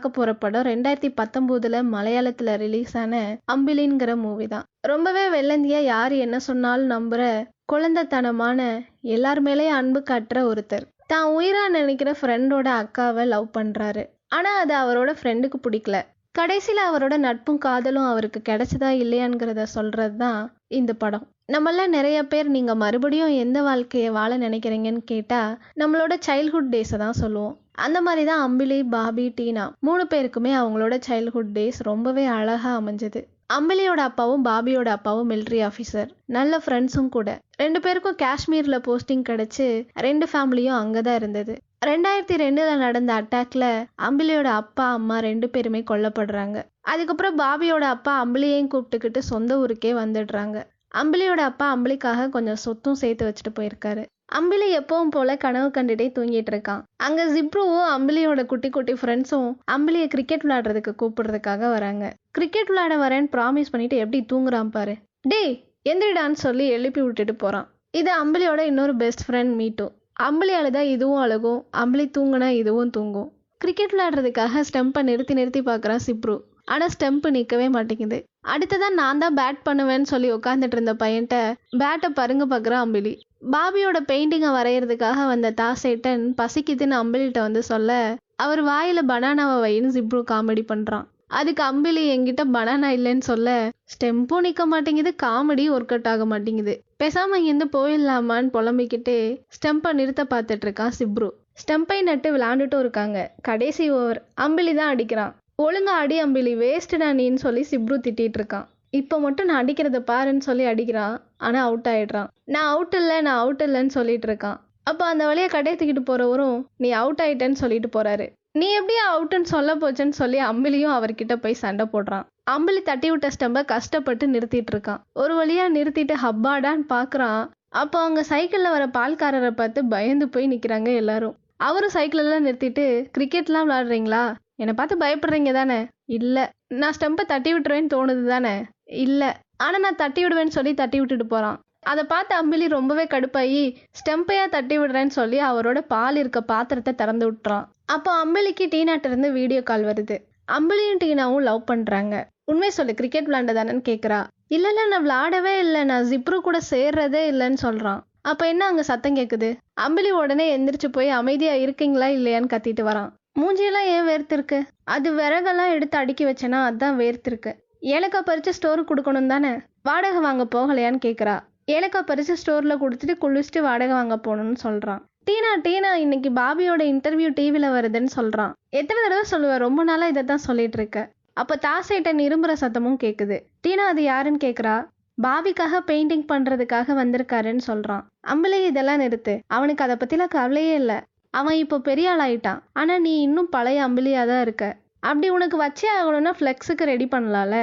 பார்க்க போற படம் ரெண்டாயிரத்தி பத்தொம்போதுல மலையாளத்துல ரிலீஸ் ஆன அம்பிலிங்கிற மூவி தான். ரொம்பவே வெள்ளந்தியா யார் என்ன சொன்னாலும் நம்புற குழந்தைத்தனமான எல்லார் மேலேயும் அன்பு காட்டுற ஒருத்தர். தான் உயிரா நினைக்கிற ஃப்ரெண்டோட அக்காவை லவ் பண்றாரு. ஆனா அது அவரோட ஃப்ரெண்டுக்கு பிடிக்கல. கடைசியில் அவரோட நட்பும் காதலும் அவருக்கு கிடைச்சதா இல்லையாங்கிறத சொல்றது தான் இந்த படம். நம்மளாம் நிறைய பேர் நீங்கள் மறுபடியும் எந்த வாழ்க்கையை வாழ நினைக்கிறீங்கன்னு கேட்டால் நம்மளோட சைல்ட்ஹுட் டேஸை தான் சொல்லுவோம். அந்த மாதிரி தான் அம்பிலி பாபி டீனா மூணு பேருக்குமே அவங்களோட சைல்ட்ஹுட் டேஸ் ரொம்பவே அழகாக அமைஞ்சது. அம்பிலியோட அப்பாவும் பாபியோட அப்பாவும் மிலிட்ரி ஆஃபீஸர் நல்ல ஃப்ரெண்ட்ஸும் கூட. ரெண்டு பேருக்கும் காஷ்மீரில் போஸ்டிங் கிடச்சி ரெண்டு ஃபேமிலியும் அங்கே தான் இருந்தது. ரெண்டாயிரத்தி ரெண்டில் நடந்த அட்டாக்ல அம்பிலியோட அப்பா அம்மா ரெண்டு பேருமே கொல்லப்படுறாங்க. அதுக்கப்புறம் பாபியோட அப்பா அம்பிலியையும் கூப்பிட்டுக்கிட்டு சொந்த ஊருக்கே வந்துடுறாங்க. அம்பிலியோட அப்பா அம்பிலிக்காக கொஞ்சம் சொத்தும் சேர்த்து வச்சுட்டு போயிருக்காரு. அம்பிலி எப்பவும் போல கனவு கண்டுட்டே தூங்கிட்டு இருக்கான். அங்க ஜிப்ருவும் அம்பிலியோட குட்டி குட்டி ஃப்ரெண்ட்ஸும் அம்பிலியை கிரிக்கெட் விளையாடுறதுக்கு கூப்பிடுறதுக்காக வராங்க. கிரிக்கெட் விளையாட வரேன்னு ப்ராமிஸ் பண்ணிட்டு எப்படி தூங்குறான் பாரு. டேய் எந்திரிடான்னு சொல்லி எழுப்பி விட்டுட்டு போறான். இது அம்பிலியோட இன்னொரு பெஸ்ட் ஃப்ரெண்ட் மீட்டு. அம்பிலி அழுதா இதுவும் அழுகும் அம்பிலி தூங்குனா இதுவும் தூங்கும். கிரிக்கெட் விளையாடுறதுக்காக ஸ்டெம்பை நிறுத்தி நிறுத்தி பார்க்குறான் சிப்ரு ஆனால் ஸ்டெம்ப் நிற்கவே மாட்டேங்குது. அடுத்ததான் நான் தான் பேட் பண்ணுவேன்னு சொல்லி உட்காந்துட்டு இருந்த பையன்ட்ட பேட்டை பருங்க பார்க்குறான் அம்பிலி. பாபியோட பெயிண்டிங்கை வரைகிறதுக்காக வந்த தாசேட்டன் பசிக்குதுன்னு அம்பிலிட்ட வந்து சொல்ல அவர் வாயில பனானாவை வைன்னு ஜிப்ரு காமெடி பண்ணுறான் அதுக்கு அம்பிலி என்கிட்ட பனானா இல்லைன்னு சொல்ல ஸ்டெம்பும் நிற்க மாட்டேங்குது காமெடி ஒர்க் அவுட் ஆக மாட்டேங்குது. பேசாமல் இங்கேருந்து போயிடலாமான்னு புலம்பிக்கிட்டே ஸ்டெம்பை நிறுத்த பார்த்துட்டு இருக்கான் சிப்ரு ஸ்டெம்பை நட்டு விளாண்டுட்டும் இருக்காங்க. கடைசி ஓவர் அம்பிலி தான் அடிக்கிறான். ஒழுங்கா அடி அம்பிலி வேஸ்ட்டுடா நீன்னு சொல்லி சிப்ரு திட்டிகிட்டு இருக்கான் இப்போ மட்டும் நான் அடிக்கிறத பாருன்னு சொல்லி அடிக்கிறான். ஆனால் அவுட் ஆகிடுறான் நான் அவுட் இல்லை நான் அவுட் இல்லைன்னு சொல்லிட்டு இருக்கான் அப்போ அந்த வழியை கடையை தூக்கிட்டு போகிறவரும் நீ அவுட் ஆயிட்டேன்னு சொல்லிட்டு போகிறாரு நீ எப்படியா அவுட்டுன்னு சொல்ல போச்சுன்னு சொல்லி அம்பிலியும் அவர்கிட்ட போய் சண்டை போடுறான். அம்பிலி தட்டி விட்ட ஸ்டம்பை கஷ்டப்பட்டு நிறுத்திட்டு இருக்கான் ஒரு வழியா நிறுத்திட்டு ஹப்பாடான்னு பாக்குறான். அப்போ அவங்க சைக்கிள்ல வர பால்காரரை பார்த்து பயந்து போய் நிக்கிறாங்க எல்லாரும். அவரும் சைக்கிள் எல்லாம் நிறுத்திட்டு கிரிக்கெட்லாம் விளாடுறீங்களா? என்னை பார்த்து பயப்படுறீங்க தானே? இல்லை. நான் ஸ்டெம்பை தட்டி விட்டுருவேன்னு தோணுது தானே? இல்லை. ஆனால் நான் தட்டி விடுவேன்னு சொல்லி தட்டி விட்டுட்டு போகிறான் அதை பார்த்து அம்பிலி ரொம்பவே கடுப்பாயி ஸ்டெம்பையா தட்டி விடுறேன்னு சொல்லி அவரோட பால் இருக்க பாத்திரத்தை திறந்து விட்டுறான். அப்போ அம்பிலிக்கு டீனாட்ட இருந்து வீடியோ கால் வருது. அம்பிலியும் டீனாவும் லவ் பண்ணுறாங்க உண்மை சொல்லு கிரிக்கெட் விளையாண்டதானன்னு தானேன்னு இல்ல இல்லைல்ல நான் விளாடவே இல்லை. நான் ஜிப்ரு கூட சேர்றதே இல்லைன்னு சொல்கிறான் அப்போ என்ன அங்கே சத்தம் கேட்குது அம்பிலி உடனே எந்திரிச்சு போய் அமைதியாக இருக்கீங்களா இல்லையான்னு கத்திட்டு வரான். மூஞ்சியெல்லாம் ஏன் வேர்த்திருக்கு? அது விறகெல்லாம் எடுத்து அடுக்கி வச்சேனா அதான் வேர்த்திருக்கு. ஏலக்காய் பறிச்சு ஸ்டோருக்கு கொடுக்கணும் தானே? வாடகை வாங்க போகலையான்னு கேட்குறா ஏலக்காய் பறிச்சு ஸ்டோரில் கொடுத்துட்டு குளிச்சுட்டு வாடகை வாங்க போகணும்னு சொல்கிறான் டீனா டீனா இன்னைக்கு பாபியோட இன்டர்வியூ டிவியில் வருதுன்னு சொல்கிறான் எத்தனை தடவை சொல்லுவேன் ரொம்ப நாளாக இதை தான் சொல்லிட்டு இருக்க. அப்போ தாசைட்ட இரும்புற சத்தமும் கேட்குது டீனா அது யாருன்னு கேட்குறா பாபிக்காக பெயிண்டிங் பண்ணுறதுக்காக வந்திருக்காருன்னு சொல்கிறான் அம்பளே இதெல்லாம் நிறுத்து. அவனுக்கு அதை பற்றிலாம் கவலையே இல்லை. அவன் இப்போ பெரிய ஆளாயிட்டான். ஆனால் நீ இன்னும் பழைய அம்பிலியாக தான் இருக்க. அப்படி உனக்கு வச்சே ஆகணும்னா ஃப்ளெக்ஸுக்கு ரெடி பண்ணலாம்ல?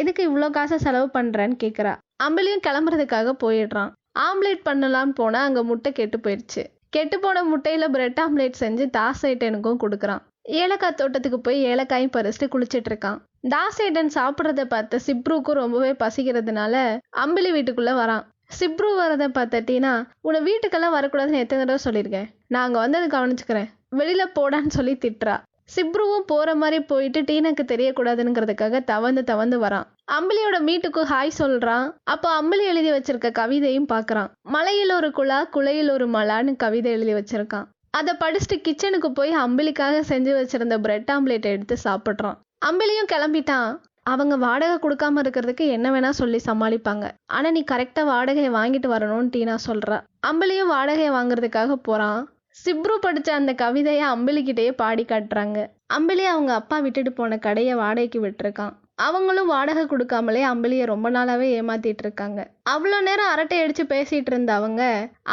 எதுக்கு இவ்வளோ காசை செலவு பண்ணுறேன்னு கேட்குறா அம்பிலியும் கிளம்புறதுக்காக போயிடுறான். ஆம்லேட் பண்ணலான்னு போனால் அங்கே முட்டை கெட்டு போயிடுச்சு கெட்டு போன முட்டையில் பிரெட் ஆம்லேட் செஞ்சு தாசைட்டனுக்கும் கொடுக்குறான். ஏலக்காய் தோட்டத்துக்கு போய் ஏலக்காயும் பறிச்சுட்டு குளிச்சிட்டு இருக்கான். தாசைடன் சாப்பிட்றத பார்த்த சிப்ருக்கும் ரொம்பவே பசிக்கிறதுனால அம்பிலி வீட்டுக்குள்ளே வரான். சிப்ரு வரதை பார்த்த டீனா உன்னை வீட்டுக்கெல்லாம் வரக்கூடாதுன்னு எத்தனை தடவை சொல்லியிருக்கேன்? நான் அங்கே அதை கவனிச்சுக்கிறேன். வெளியில் போடான்னு சொல்லி திட்டுறா. சிப்ருவும் போகிற மாதிரி போயிட்டு டீனாக்கு தெரியக்கூடாதுங்கிறதுக்காக தவந்து தவந்து வரான். அம்பிலியோட மீட்டுக்கு ஹாய் சொல்கிறான் அப்போ அம்பிலி எழுதி வச்சிருக்க கவிதையும் பார்க்குறான். மலையில் ஒரு குழா குலையில் ஒரு மலான்னு கவிதை எழுதி வச்சிருக்கான். அதை படிச்சுட்டு கிச்சனுக்கு போய் அம்பிலிக்காக செஞ்சு வச்சிருந்த பிரெட் ஆம்லேட் எடுத்து சாப்பிட்றான். அம்பிலியும் கிளம்பிட்டான். அவங்க வாடகை கொடுக்காம இருக்கிறதுக்கு என்ன வேணா சொல்லி சமாளிப்பாங்க. ஆனா நீ கரெக்டா வாடகையை வாங்கிட்டு வரணும்னு டீனா சொல்றா. அம்பிலியும் வாடகையை வாங்குறதுக்காக போறான். சிப்ரு படித்த அந்த கவிதையை அம்பிலிக்கிட்டேயே பாடி காட்டுறாங்க. அம்பிலி அவங்க அப்பா விட்டுட்டு போன கடையை வாடகைக்கு விட்டுருக்கான். அவங்களும் வாடகை கொடுக்காமலே அம்பிலியை ரொம்ப நாளாவே ஏமாத்திட்டு இருக்காங்க. அவ்வளோ நேரம் அரட்டை அடிச்சு பேசிட்டு இருந்த அவங்க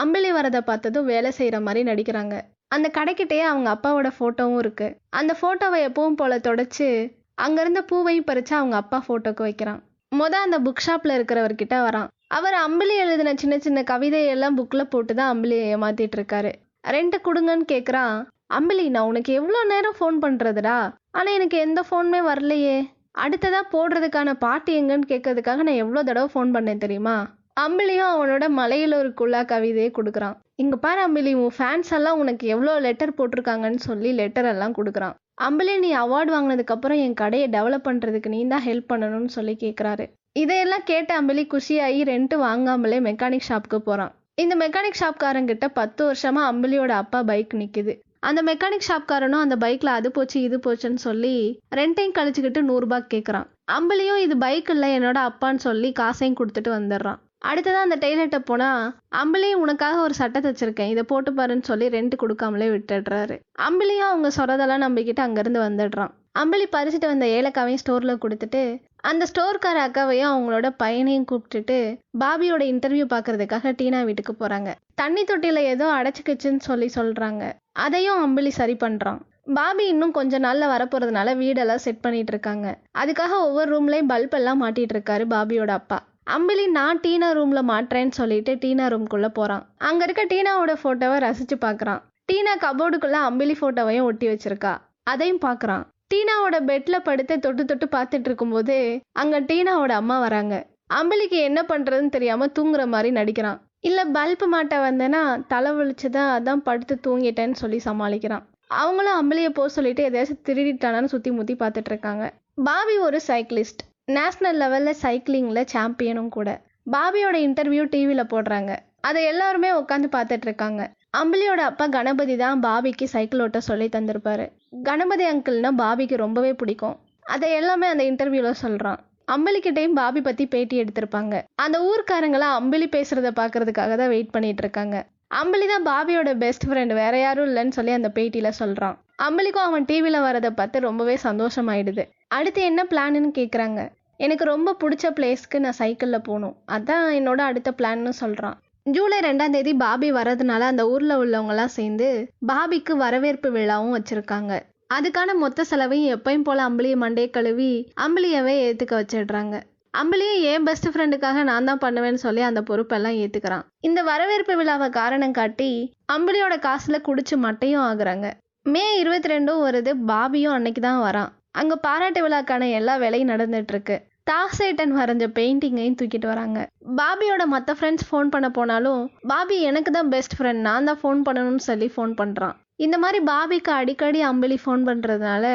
அம்பிலி வரதை பார்த்ததும் வேலை செய்யற மாதிரி நடிக்கிறாங்க. அந்த கடைக்கிட்டேயே அவங்க அப்பாவோட ஃபோட்டோவும் இருக்கு. அந்த ஃபோட்டோவை எப்பவும் போல தொடச்சு அங்கிருந்த பூவையும் பறிச்சு அவங்க அப்பா ஃபோட்டோக்கு வைக்கிறான். முத அந்த புக் ஷாப்ல இருக்கிறவர்கிட்ட வரான். அவர் அம்பிலி எழுதின சின்ன சின்ன கவிதையெல்லாம் புக்கில் போட்டு தான் அம்பிலியை ஏமாத்திட்டு இருக்காரு. ரெண்ட் கொடுங்கன்னு கேட்குறான் அம்பிலி நான் உனக்கு எவ்வளோ நேரம் ஃபோன் பண்ணுறதுடா ஆனால் எனக்கு எந்த ஃபோனுமே வரலையே. அடுத்ததாக போடுறதுக்கான பாட்டு எங்கன்னு கேட்கறதுக்காக நான் எவ்வளோ தடவை ஃபோன் பண்ணேன் தெரியுமா? அம்பிலியும் அவனோட மலையில் ஒரு குள்ளா கவிதையை கொடுக்குறான். இங்கே பாரு அம்பிலி உன் ஃபேன்ஸ் எல்லாம் உனக்கு எவ்வளோ லெட்டர் போட்டிருக்காங்கன்னு சொல்லி லெட்டர் எல்லாம் கொடுக்குறான். அம்பளி நீ அவார்டு வாங்கினதுக்கப்புறம் என் கடையை டெவலப் பண்ணுறதுக்கு நீ தான் ஹெல்ப் பண்ணணும்னு சொல்லி கேட்குறாரு இதையெல்லாம் கேட்ட அம்பளி குஷியாகி ரெண்ட்டு வாங்காமலே மெக்கானிக் ஷாப்புக்கு போகிறான் இந்த மெக்கானிக் ஷாப்காரங்கிட்ட பத்து வருஷமா அம்பளியோட அப்பா பைக் நிற்குது அந்த மெக்கானிக் ஷாப்காரனும் அந்த பைக்கில் அது போச்சு இது போச்சுன்னு சொல்லி ரெண்டையும் கழிச்சுக்கிட்டு நூறுரூபா கேட்குறான் அம்பலியும் இது பைக் இல்லை என்னோட அப்பான்னு சொல்லி காசையும் கொடுத்துட்டு வந்துடுறான். அடுத்ததான் அந்த டெய்லர்கிட்ட போனால் அம்பளியும் உனக்காக ஒரு சட்டை தச்சிருக்கேன் இதை போட்டு பாருன்னு சொல்லி ரெண்ட் கொடுக்காமலே விட்டுடுறாரு. அம்பளியும் அவங்க சொல்றதெல்லாம் நம்பிக்கிட்டு அங்கேருந்து வந்துடுறான். அம்பளி பறிச்சுட்டு வந்த ஏலக்காவையும் ஸ்டோரில் கொடுத்துட்டு அந்த ஸ்டோர்கார அக்காவையும் அவங்களோட பையனையும் கூப்பிட்டுட்டு பாபியோட இன்டர்வியூ பார்க்கறதுக்காக டீனா வீட்டுக்கு போகிறாங்க தண்ணி தொட்டியில் ஏதோ அடைச்சிக்கிச்சுன்னு சொல்லி சொல்கிறாங்க அதையும் அம்பளி சரி பண்ணுறான் பாபி இன்னும் கொஞ்ச நாள்ல வரப்போறதுனால வீடெல்லாம் செட் பண்ணிட்டு இருக்காங்க. அதுக்காக ஒவ்வொரு ரூம்லயும் பல்ப் எல்லாம் மாட்டிட்டு இருக்காரு பாபியோட அப்பா. அம்பிலி நான் டீனா ரூம்ல மாட்டுறேன்னு சொல்லிட்டு டீனா ரூம்குள்ள போறான். அங்க இருக்க டீனாவோட போட்டோவை ரசிச்சு பார்க்குறான். டீனா கபோர்டுக்குள்ள அம்பிலி போட்டோவையும் ஒட்டி வச்சிருக்கா. அதையும் பார்க்குறான். டீனாவோட பெட்ல படுத்து தொட்டு தொட்டு பார்த்துட்டு இருக்கும்போது அங்க டீனாவோட அம்மா வராங்க. அம்பளிக்கு என்ன பண்றதுன்னு தெரியாம தூங்குற மாதிரி நடிக்கிறான். இல்ல பல்ப் மாட்ட வந்தேன்னா தலை வலிச்சுதா அதான் படுத்து தூங்கிட்டேன்னு சொல்லி சமாளிக்கிறான். அவங்களும் அம்பளியை போக சொல்லிட்டு எதையாச்சும் திருடிட்டானான்னு சுற்றி முத்தி பார்த்துட்டு இருக்காங்க பாபி ஒரு சைக்கிளிஸ்ட். நேஷ்னல் லெவலில் சைக்கிளிங்கில் சாம்பியனும் கூட. பாபியோட இன்டர்வியூ டிவியில் போடுறாங்க. அதை எல்லாருமே உட்காந்து பார்த்துட்டு இருக்காங்க அம்பளியோட அப்பா கணபதி தான் பாபிக்கு சைக்கிள் ஓட்ட சொல்லி தந்திருப்பாரு. கணபதி அங்கிள்னா பாபிக்கு ரொம்பவே பிடிக்கும். அதை எல்லாமே அந்த இன்டர்வியூவில் சொல்கிறான் அம்பலிக்கிட்டையும் பாபி பற்றி பேட்டி எடுத்திருப்பாங்க. அந்த ஊர்க்காரங்களாம் அம்பளி பேசுகிறத பார்க்கறதுக்காக தான் வெயிட் பண்ணிட்டு இருக்காங்க. அம்பளி தான் பாபியோட பெஸ்ட் ஃப்ரெண்ட் வேற யாரும் இல்லைன்னு சொல்லி அந்த பேட்டியில் சொல்கிறான் அம்பளிக்கும் அவன் டிவியில் வரதை பார்த்து ரொம்பவே சந்தோஷமாயிடுது. அடுத்து என்ன பிளான்னு கேட்குறாங்க எனக்கு ரொம்ப பிடிச்ச பிளேஸ்க்கு நான் சைக்கிளில் போகணும். அதான் என்னோட அடுத்த பிளான்னு சொல்கிறான் ஜூலை ரெண்டாம் தேதி பாபி வர்றதுனால அந்த ஊரில் உள்ளவங்கலாம் சேர்ந்து பாபிக்கு வரவேற்பு விழாவும் வச்சுருக்காங்க. அதுக்கான மொத்த செலவையும் எப்பயும் போல அம்பளியை மண்டையை கழுவி அம்பளியவே ஏற்றுக்க வச்சிடுறாங்க. அம்பளியை ஏன் பெஸ்ட் ஃப்ரெண்டுக்காக நான் தான் பண்ணுவேன்னு சொல்லி அந்த பொறுப்பெல்லாம் ஏற்றுக்கிறான் இந்த வரவேற்பு விழாவை காரணம் காட்டி அம்பளியோட காசில் குடிச்சு மட்டையும் ஆகுறாங்க. மே இருபத்தி ரெண்டும் வருது பாபியும் அன்னைக்கு தான் வரான். அங்கே பாராட்டு விழாக்கான எல்லா வேலையும் நடந்துட்டு இருக்கு. டாக்ஸேட்டன் வரைஞ்ச பெயிண்டிங்கையும் தூக்கிட்டு வராங்க. பாபியோட மற்ற ஃப்ரெண்ட்ஸ் ஃபோன் பண்ண போனாலும் பாபி எனக்கு தான் பெஸ்ட் ஃப்ரெண்ட் நான் தான் ஃபோன் பண்ணணும்னு சொல்லி ஃபோன் பண்ணுறான் இந்த மாதிரி பாபிக்கு அடிக்கடி அம்பளி ஃபோன் பண்ணுறதுனால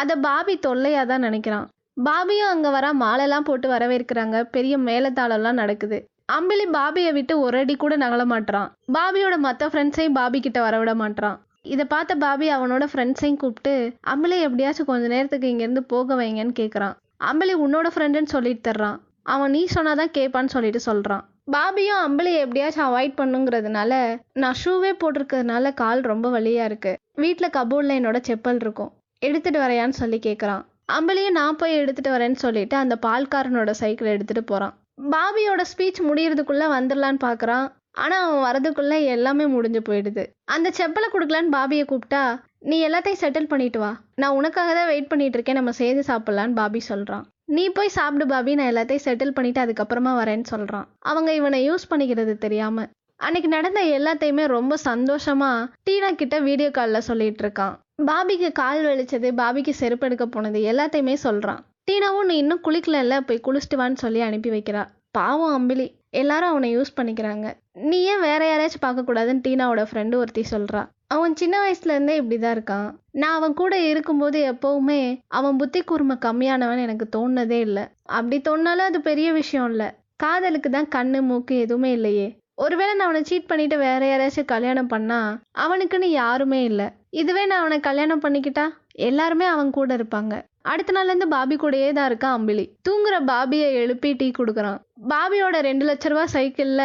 அதை பாபி தொல்லையாக தான் நினைக்கிறான். பாபியும் அங்கே வர மாலைலாம் போட்டு வரவேற்கிறாங்க பெரிய மேலத்தாளம்லாம் நடக்குது. அம்பிலி பாபியை விட்டு ஒரு அடி கூட நகல மாட்டுறான் பாபியோட மற்ற ஃப்ரெண்ட்ஸையும் பாபி கிட்ட வரவிட மாட்டான் இதை பார்த்த பாபி அவனோட ஃப்ரெண்ட்ஸையும் கூப்பிட்டு அம்பிலி எப்படியாச்சும் கொஞ்ச நேரத்துக்கு இங்கேருந்து போக வைங்கன்னு கேட்குறான் அம்பளி உன்னோட ஃப்ரெண்டுன்னு சொல்லிட்டு தர்றான். அவன் நீ சொன்னாதான் கேட்பான்னு சொல்லிட்டு சொல்கிறான் பாபியும் அம்பளியை எப்படியாச்சும் அவாய்ட் பண்ணுங்கிறதுனால நான் ஷூவே போட்டிருக்கிறதுனால கால் ரொம்ப வலியாக இருக்கு. வீட்டில் கபோர்டில் என்னோட செப்பல் இருக்கும். எடுத்துட்டு வரையான்னு சொல்லி கேட்குறான் அம்பளியும் நான் போய் எடுத்துட்டு வரேன்னு சொல்லிட்டு அந்த பால்காரனோட சைக்கிள் எடுத்துட்டு போறான். பாபியோட ஸ்பீச் முடியறதுக்குள்ள வந்துடலான்னு பார்க்குறான் ஆனா அவன் வரதுக்குள்ள எல்லாமே முடிஞ்சு போயிடுது. அந்த செப்பலை கொடுக்கலான்னு பாபியை கூப்பிட்டா நீ எல்லாத்தையும் செட்டில் பண்ணிட்டு வா. நான் உனக்காக தான் வெயிட் பண்ணிட்டு இருக்கேன். நம்ம சேர்ந்து சாப்பிடலான்னு பாபி சொல்றான். நீ போய் சாப்பிடு பாபி. நான் எல்லாத்தையும் செட்டில் பண்ணிட்டு அதுக்கப்புறமா வரேன்னு சொல்றான். அவங்க இவனை யூஸ் பண்ணிக்கிறது தெரியாம. அன்னைக்கு நடந்த எல்லாத்தையுமே ரொம்ப சந்தோஷமா டீனா கிட்ட வீடியோ காலில் சொல்லிட்டு இருக்கான். பாபிக்கு கால் வலிச்சது பாபிக்கு செருப்பு எடுக்க போனது எல்லாத்தையுமே சொல்றான். டீனாவும் நீ இன்னும் குளிக்கலல்ல போய் குளிச்சுட்டு வான்னு சொல்லி அனுப்பி வைக்கிறா. பாவம் அம்பிலி. எல்லாரும் அவனை யூஸ் பண்ணிக்கிறாங்க. நீ ஏன் வேற யாரையாச்சும் பார்க்கக்கூடாதுன்னு டீனாவோட ஃப்ரெண்டு ஒருத்தி சொல்றா. அவன் சின்ன வயசுலேருந்தே இப்படி தான் இருக்கான். நான் அவன் கூட இருக்கும்போது எப்போவுமே அவன் புத்தி கூர்மை கம்மியானவன் எனக்கு தோணுனதே இல்லை. அப்படி தோணாலும் அது பெரிய விஷயம் இல்லை. காதலுக்கு தான் கண்ணு மூக்கு எதுவுமே இல்லையே. ஒருவேளை நான் அவனை சீட் பண்ணிட்டு வேற யாராச்சும் கல்யாணம் பண்ணா அவனுக்குன்னு யாருமே இல்லை. இதுவே நான் அவனை கல்யாணம் பண்ணிக்கிட்டா? எல்லாருமே அவன் கூட இருப்பாங்க. அடுத்த நாள்ல இருந்து பாபி கூடயே தான் இருக்கான் அம்பிலி. தூங்குற பாபியை எழுப்பி டீ கொடுக்குறான். பாபியோட ரெண்டு லட்ச ரூபா சைக்கிள்ல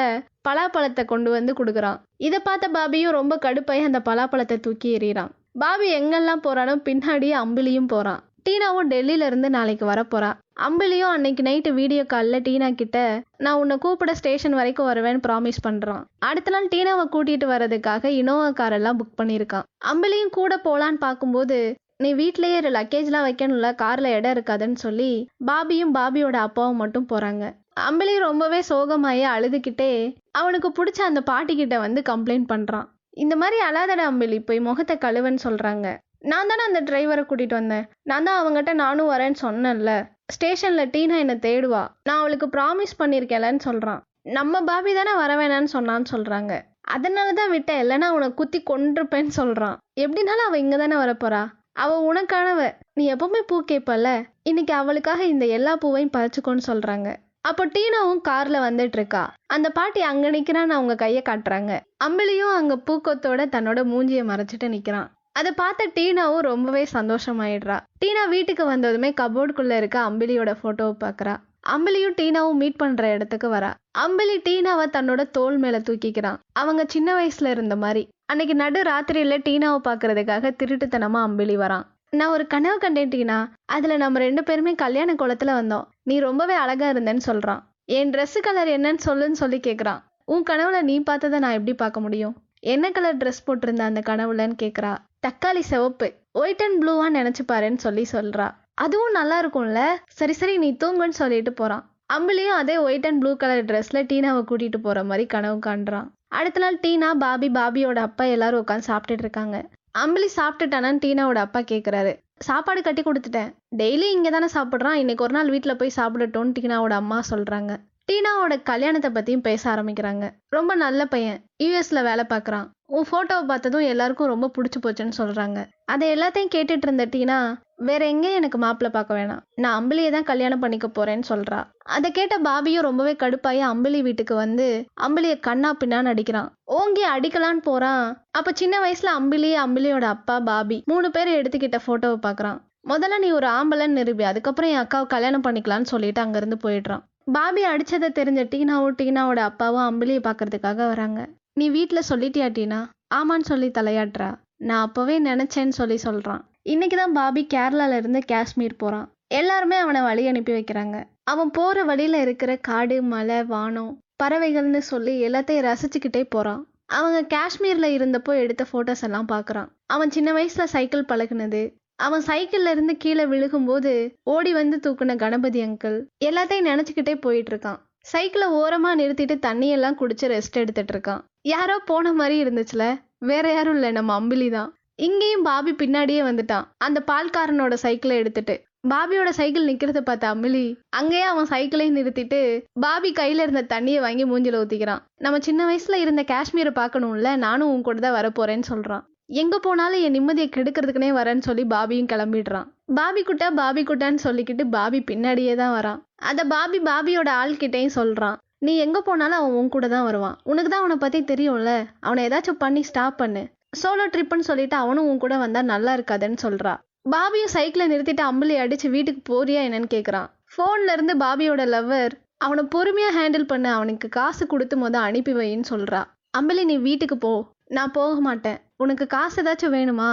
பலாப்பழத்தை கொண்டு வந்து கொடுக்குறான். இதை பார்த்த பாபியும் ரொம்ப கடுப்பாய் அந்த பலாப்பழத்தை தூக்கி எறிகிறான். பாபி எங்கெல்லாம் போறானோ பின்னாடியே அம்பிலியும் போறான். டீனாவும் டெல்லியில இருந்து நாளைக்கு வரப்போறா. அம்பிலியும் அன்னைக்கு நைட்டு வீடியோ காலில் டீனா கிட்ட நான் உன்னை கூப்பிட ஸ்டேஷன் வரைக்கும் வருவேன்னு ப்ராமிஸ் பண்றான். அடுத்த நாள் டீனாவை கூட்டிட்டு வர்றதுக்காக இனோவா காரெல்லாம் புக் பண்ணியிருக்கான். அம்பிலியும் கூட போலான்னு பார்க்கும்போது நீ வீட்லயே லக்கேஜ்லாம் வைக்கணும்ல கார்ல இடம் இருக்காதுன்னு சொல்லி பாபியும் பாபியோட அப்பாவும் மட்டும் போறாங்க. அம்பளி ரொம்பவே சோகமாயே அழுதுகிட்டே அவனுக்கு பிடிச்ச அந்த பாட்டி கிட்ட வந்து கம்ப்ளைண்ட் பண்றான். இந்த மாதிரி அழாதடா அம்பளி போய் முகத்தை கழுவுன்னு சொல்றாங்க. நான் தானே அந்த டிரைவரை கூட்டிட்டு வந்தேன். நான் தான் அவங்ககிட்ட நானும் வரேன்னு சொன்னேன்ல. ஸ்டேஷன்ல டீனா என்னை தேடுவா. நான் அவளுக்கு ப்ராமிஸ் பண்ணியிருக்கேன்லன்னு சொல்றான். நம்ம பாபி தானே வர வேணான்னு சொன்னான்னு சொல்றாங்க. அதனால தான் விட்டேன். இல்லைன்னா அவனை குத்தி கொண்டிருப்பேன்னு சொல்றான். எப்படினாலும் அவள் இங்க தானே வரப்போறா? அவ உனக்கானவ. நீ எப்பவுமே பூ கேட்பல இன்னைக்கு அவளுக்காக இந்த எல்லா பூவையும் பறிச்சுக்கோன்னு சொல்றாங்க. அப்போ டீனாவும் கார்ல வந்துட்டு இருக்கா. அந்த பாட்டி அங்க நிக்கிறான்னு அவங்க கையை காட்டுறாங்க. அம்பளியும் அங்க பூக்கொத்தோட தன்னோட மூஞ்சியை மறைச்சிட்டு நிக்கிறான். அதை பார்த்த டீனாவும் ரொம்பவே சந்தோஷமாயிடுறா. டீனா வீட்டுக்கு வந்ததுமே கபோர்டுக்குள்ள இருக்க அம்பிலியோட போட்டோவை பாக்குறா அம்பிலியும் டீனாவும் மீட் பண்ற இடத்துக்கு வரா. அம்பிலி டீனாவை தன்னோட தோல் மேல தூக்கிக்கிறான். அவங்க சின்ன வயசுல இருந்த மாதிரி. அன்னைக்கு நடு ராத்திரியில டீனாவை பார்க்கறதுக்காக திருட்டுத்தனமா அம்பிலி வரான். நான் ஒரு கனவு கண்டேன் டீனா. அதுல நம்ம ரெண்டு பேருமே கல்யாண குளத்துல வந்தோம். நீ ரொம்பவே அழகா இருந்தேன்னு சொல்றான். என் ட்ரெஸ்ஸு கலர் என்னன்னு சொல்லுன்னு சொல்லி கேக்குறான். உன் கனவுல நீ பார்த்ததை நான் எப்படி பார்க்க முடியும்? என்ன கலர் ட்ரெஸ் போட்டிருந்த அந்த கனவுலன்னு கேக்குறா. தக்காளி சிவப்பு. ஒயிட் அண்ட் ப்ளூவா நினைச்சு பாருன்னு சொல்லி சொல்றா. அதுவும் நல்லா இருக்கும்ல? சரி சரி நீ தூங்குன்னு சொல்லிட்டு போறான். அம்பிலியும் அதே ஒயிட் அண்ட் ப்ளூ கலர் ட்ரெஸ்ல டீனாவை கூட்டிட்டு போற மாதிரி கனவு காண்றான். அடுத்த நாள் டீனா பாபி பாபியோட அப்பா எல்லாரும் உட்காந்து சாப்பிட்டுட்டு இருக்காங்க. அம்பளி சாப்பிட்டுட்டானான்னு டீனாவோட அப்பா கேட்குறாரு சாப்பாடு கட்டி கொடுத்துட்டேன். டெய்லி இங்கே தானே சாப்பிட்றான். இன்னைக்கு ஒரு நாள் வீட்டில் போய் சாப்பிடட்டும்னு டீனாவோட அம்மா சொல்கிறாங்க டீனாவோட கல்யாணத்தை பற்றியும் பேச ஆரம்பிக்கிறாங்க. ரொம்ப நல்ல பையன். யூஎஸில் வேலை பார்க்குறான் உன் ஃபோட்டோவை பார்த்ததும் எல்லாருக்கும் ரொம்ப பிடிச்சி போச்சுன்னு சொல்கிறாங்க அதை எல்லாத்தையும் கேட்டுட்டு இருந்த டீனா வேற எங்கேயும் எனக்கு மாப்பிள்ளை பார்க்க வேணாம். நான் அம்பளியை தான் கல்யாணம் பண்ணிக்க போறேன்னு சொல்றா. அதை கேட்ட பாபியும் ரொம்பவே கடுப்பாயி அம்பளி வீட்டுக்கு வந்து அம்பளியை கண்ணா பின்னான்னு அடிக்கிறான். ஓங்கி அடிக்கலான்னு போறான். அப்ப சின்ன வயசுல அம்பிளி அம்பிளியோட அப்பா பாபி மூணு பேர் எடுத்துக்கிட்ட போட்டோவை பாக்குறான் முதல்ல நீ ஒரு ஆம்பளைன்னு நிரூபி அதுக்கப்புறம் என் அக்காவை கல்யாணம் பண்ணிக்கலாம்னு சொல்லிட்டு அங்கிருந்து போயிடுறான். பாபி அடிச்சதை தெரிஞ்ச டீனாவும் டீனாவோட அப்பாவும் அம்பளியை பார்க்கறதுக்காக வராங்க. நீ வீட்டில் சொல்லிட்டியா டீனா? ஆமான்னு சொல்லி தலையாட்டுறா. நான் அப்பவே நினைச்சேன்னு சொல்லி சொல்றான். இன்னைக்கு தான் பாபி கேரளால இருந்து காஷ்மீர் போறான். எல்லாருமே அவனை வழி அனுப்பி வைக்கிறாங்க. அவன் போற வழியில இருக்கிற காடு மலை வானம் பறவைகள்னு சொல்லி எல்லாத்தையும் ரசிச்சுக்கிட்டே போறான். அவங்க காஷ்மீர்ல இருந்தப்போ எடுத்த போட்டோஸ் எல்லாம் பார்க்குறான் அவன் சின்ன வயசுல சைக்கிள் பழகுனது. அவன் சைக்கிள்ல இருந்து கீழே விழுகும்போது ஓடி வந்து தூக்குன கணபதி அங்கிள் எல்லாத்தையும் நினைச்சுக்கிட்டே போயிட்டு இருக்கான். சைக்கிளை ஓரமா நிறுத்திட்டு தண்ணியெல்லாம் குடிச்சு ரெஸ்ட் எடுத்துட்டு இருக்கான். யாரோ போன மாதிரி இருந்துச்சுல? வேற யாரும் இல்லை நம்ம அம்பிலி தான் இங்கேயும் பாபி பின்னாடியே வந்துட்டான் அந்த பால்காரனோட சைக்கிளை எடுத்துட்டு. பாபியோட சைக்கிள் நிக்கிறத பார்த்த அமிலி அங்கேயே அவன் சைக்கிளையும் நிறுத்திட்டு பாபி கையில இருந்த தண்ணியை வாங்கி மூஞ்சில ஊத்திக்கிறான். நம்ம சின்ன வயசுல இருந்த காஷ்மீரை பார்க்கணும்ல நானும் உன் கூட தான் வரப்போறேன்னு சொல்றான். எங்க போனாலும் என் நிம்மதியை கெடுக்கிறதுக்குனே வரேன்னு சொல்லி பாபியும் கிளம்பிடுறான். பாபி குட்டா பாபி குட்டான்னு சொல்லிக்கிட்டு பாபி பின்னாடியே தான் வரான். அத பாபி பாபியோட ஆள்கிட்டயும் சொல்றான். நீ எங்க போனாலும் அவன் உன் கூட தான் வருவான். உனக்கு தான் அவனை பத்தி தெரியும்ல. அவனை ஏதாச்சும் பண்ணி ஸ்டாப் பண்ணு. சோலோ ட்ரிப்புன்னு சொல்லிட்டு அவனும் உன் கூட வந்தா நல்லா இருக்காதுன்னு சொல்றா. பாபியும் சைக்கிளை நிறுத்திட்டு அம்பளி அடிச்சு வீட்டுக்கு போறியா என்னன்னு கேக்குறான். போன்ல இருந்து பாபியோட லவ்வர் அவனை பொறுமையா ஹேண்டில் பண்ண அவனுக்கு காசு கொடுத்து முத அனுப்பி வைன்னு சொல்றா. அம்பளி நீ வீட்டுக்கு போ. நான் போக மாட்டேன். உனக்கு காசு ஏதாச்சும் வேணுமா?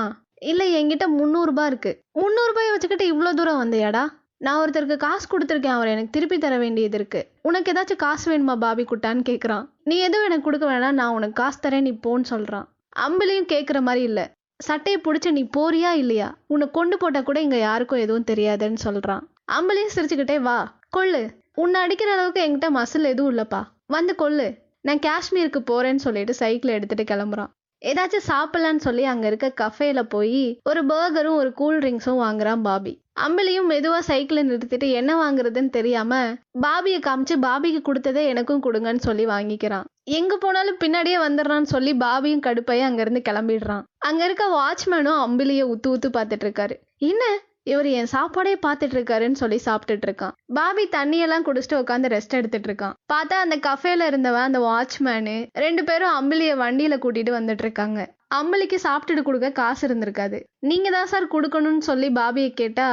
இல்ல என்கிட்ட முந்நூறுபா இருக்கு. முந்நூறுபாயை வச்சுக்கிட்டு இவ்வளோ தூரம் வந்தியாடா? நான் ஒருத்தருக்கு காசு கொடுத்துருக்கேன் அவர் எனக்கு திருப்பி தர வேண்டியது இருக்கு. உனக்கு ஏதாச்சும் காசு வேணுமா பாபி குட்டான்னு கேட்குறான் நீ எதுவும் எனக்கு கொடுக்க வேணாம் நான் உனக்கு காசு தரேன் நீ போன்னு சொல்றான். அம்பளியும் கேட்குற மாதிரி இல்லை. சட்டையை பிடிச்சி நீ போறியா இல்லையா? உன்னை கொண்டு போட்டால் கூட இங்கே யாருக்கும் எதுவும் தெரியாதுன்னு சொல்கிறான் அம்பளியும் சிரிச்சுக்கிட்டே வா கொள்ளு. உன்னை அடிக்கிற அளவுக்கு என்கிட்ட மசில் எதுவும் இல்லைப்பா. வந்து கொள்ளு. நான் காஷ்மீருக்கு போகிறேன்னு சொல்லிட்டு சைக்கிளை எடுத்துகிட்டு கிளம்புறான். ஏதாச்சும் சாப்பிடலான்னு சொல்லி அங்க இருக்க கஃபேல போய் ஒரு பர்கரும் ஒரு கூல் ட்ரிங்க்ஸும் வாங்குறான் பாபி. அம்பலியும் மெதுவா சைக்கிளை நிறுத்திட்டு என்ன வாங்குறதுன்னு தெரியாம பாபியை காமிச்சு பாபிக்கு கொடுத்ததே எனக்கும் கொடுங்கன்னு சொல்லி வாங்கிக்கிறான். எங்க போனாலும் பின்னாடியே வந்துடுறான்னு சொல்லி பாபியும் கடுப்பையும் அங்கிருந்து கிளம்பிடுறான். அங்க இருக்க வாட்ச்மேனும் அம்பிலிய உத்து உத்து பார்த்துட்டு இருக்காரு. என்ன? இவர் என் சாப்பாடே பார்த்துட்டு இருக்காருன்னு சொல்லி சாப்பிட்டுட்டு இருக்கான் பாபி தண்ணியெல்லாம் குடிச்சிட்டு உட்காந்து ரெஸ்ட் எடுத்துட்டு இருக்கான் பார்த்தா அந்த கஃபேல இருந்தவன் அந்த வாட்ச்மேனு ரெண்டு பேரும் அம்பிலிய வண்டியில கூட்டிட்டு வந்துட்டு இருக்காங்க அம்பளிக்கு சாப்பிட்டுட்டு கொடுக்க காசு இருந்திருக்காது. நீங்க தான் சார் கொடுக்கணும்னு சொல்லி பாபியை கேட்டா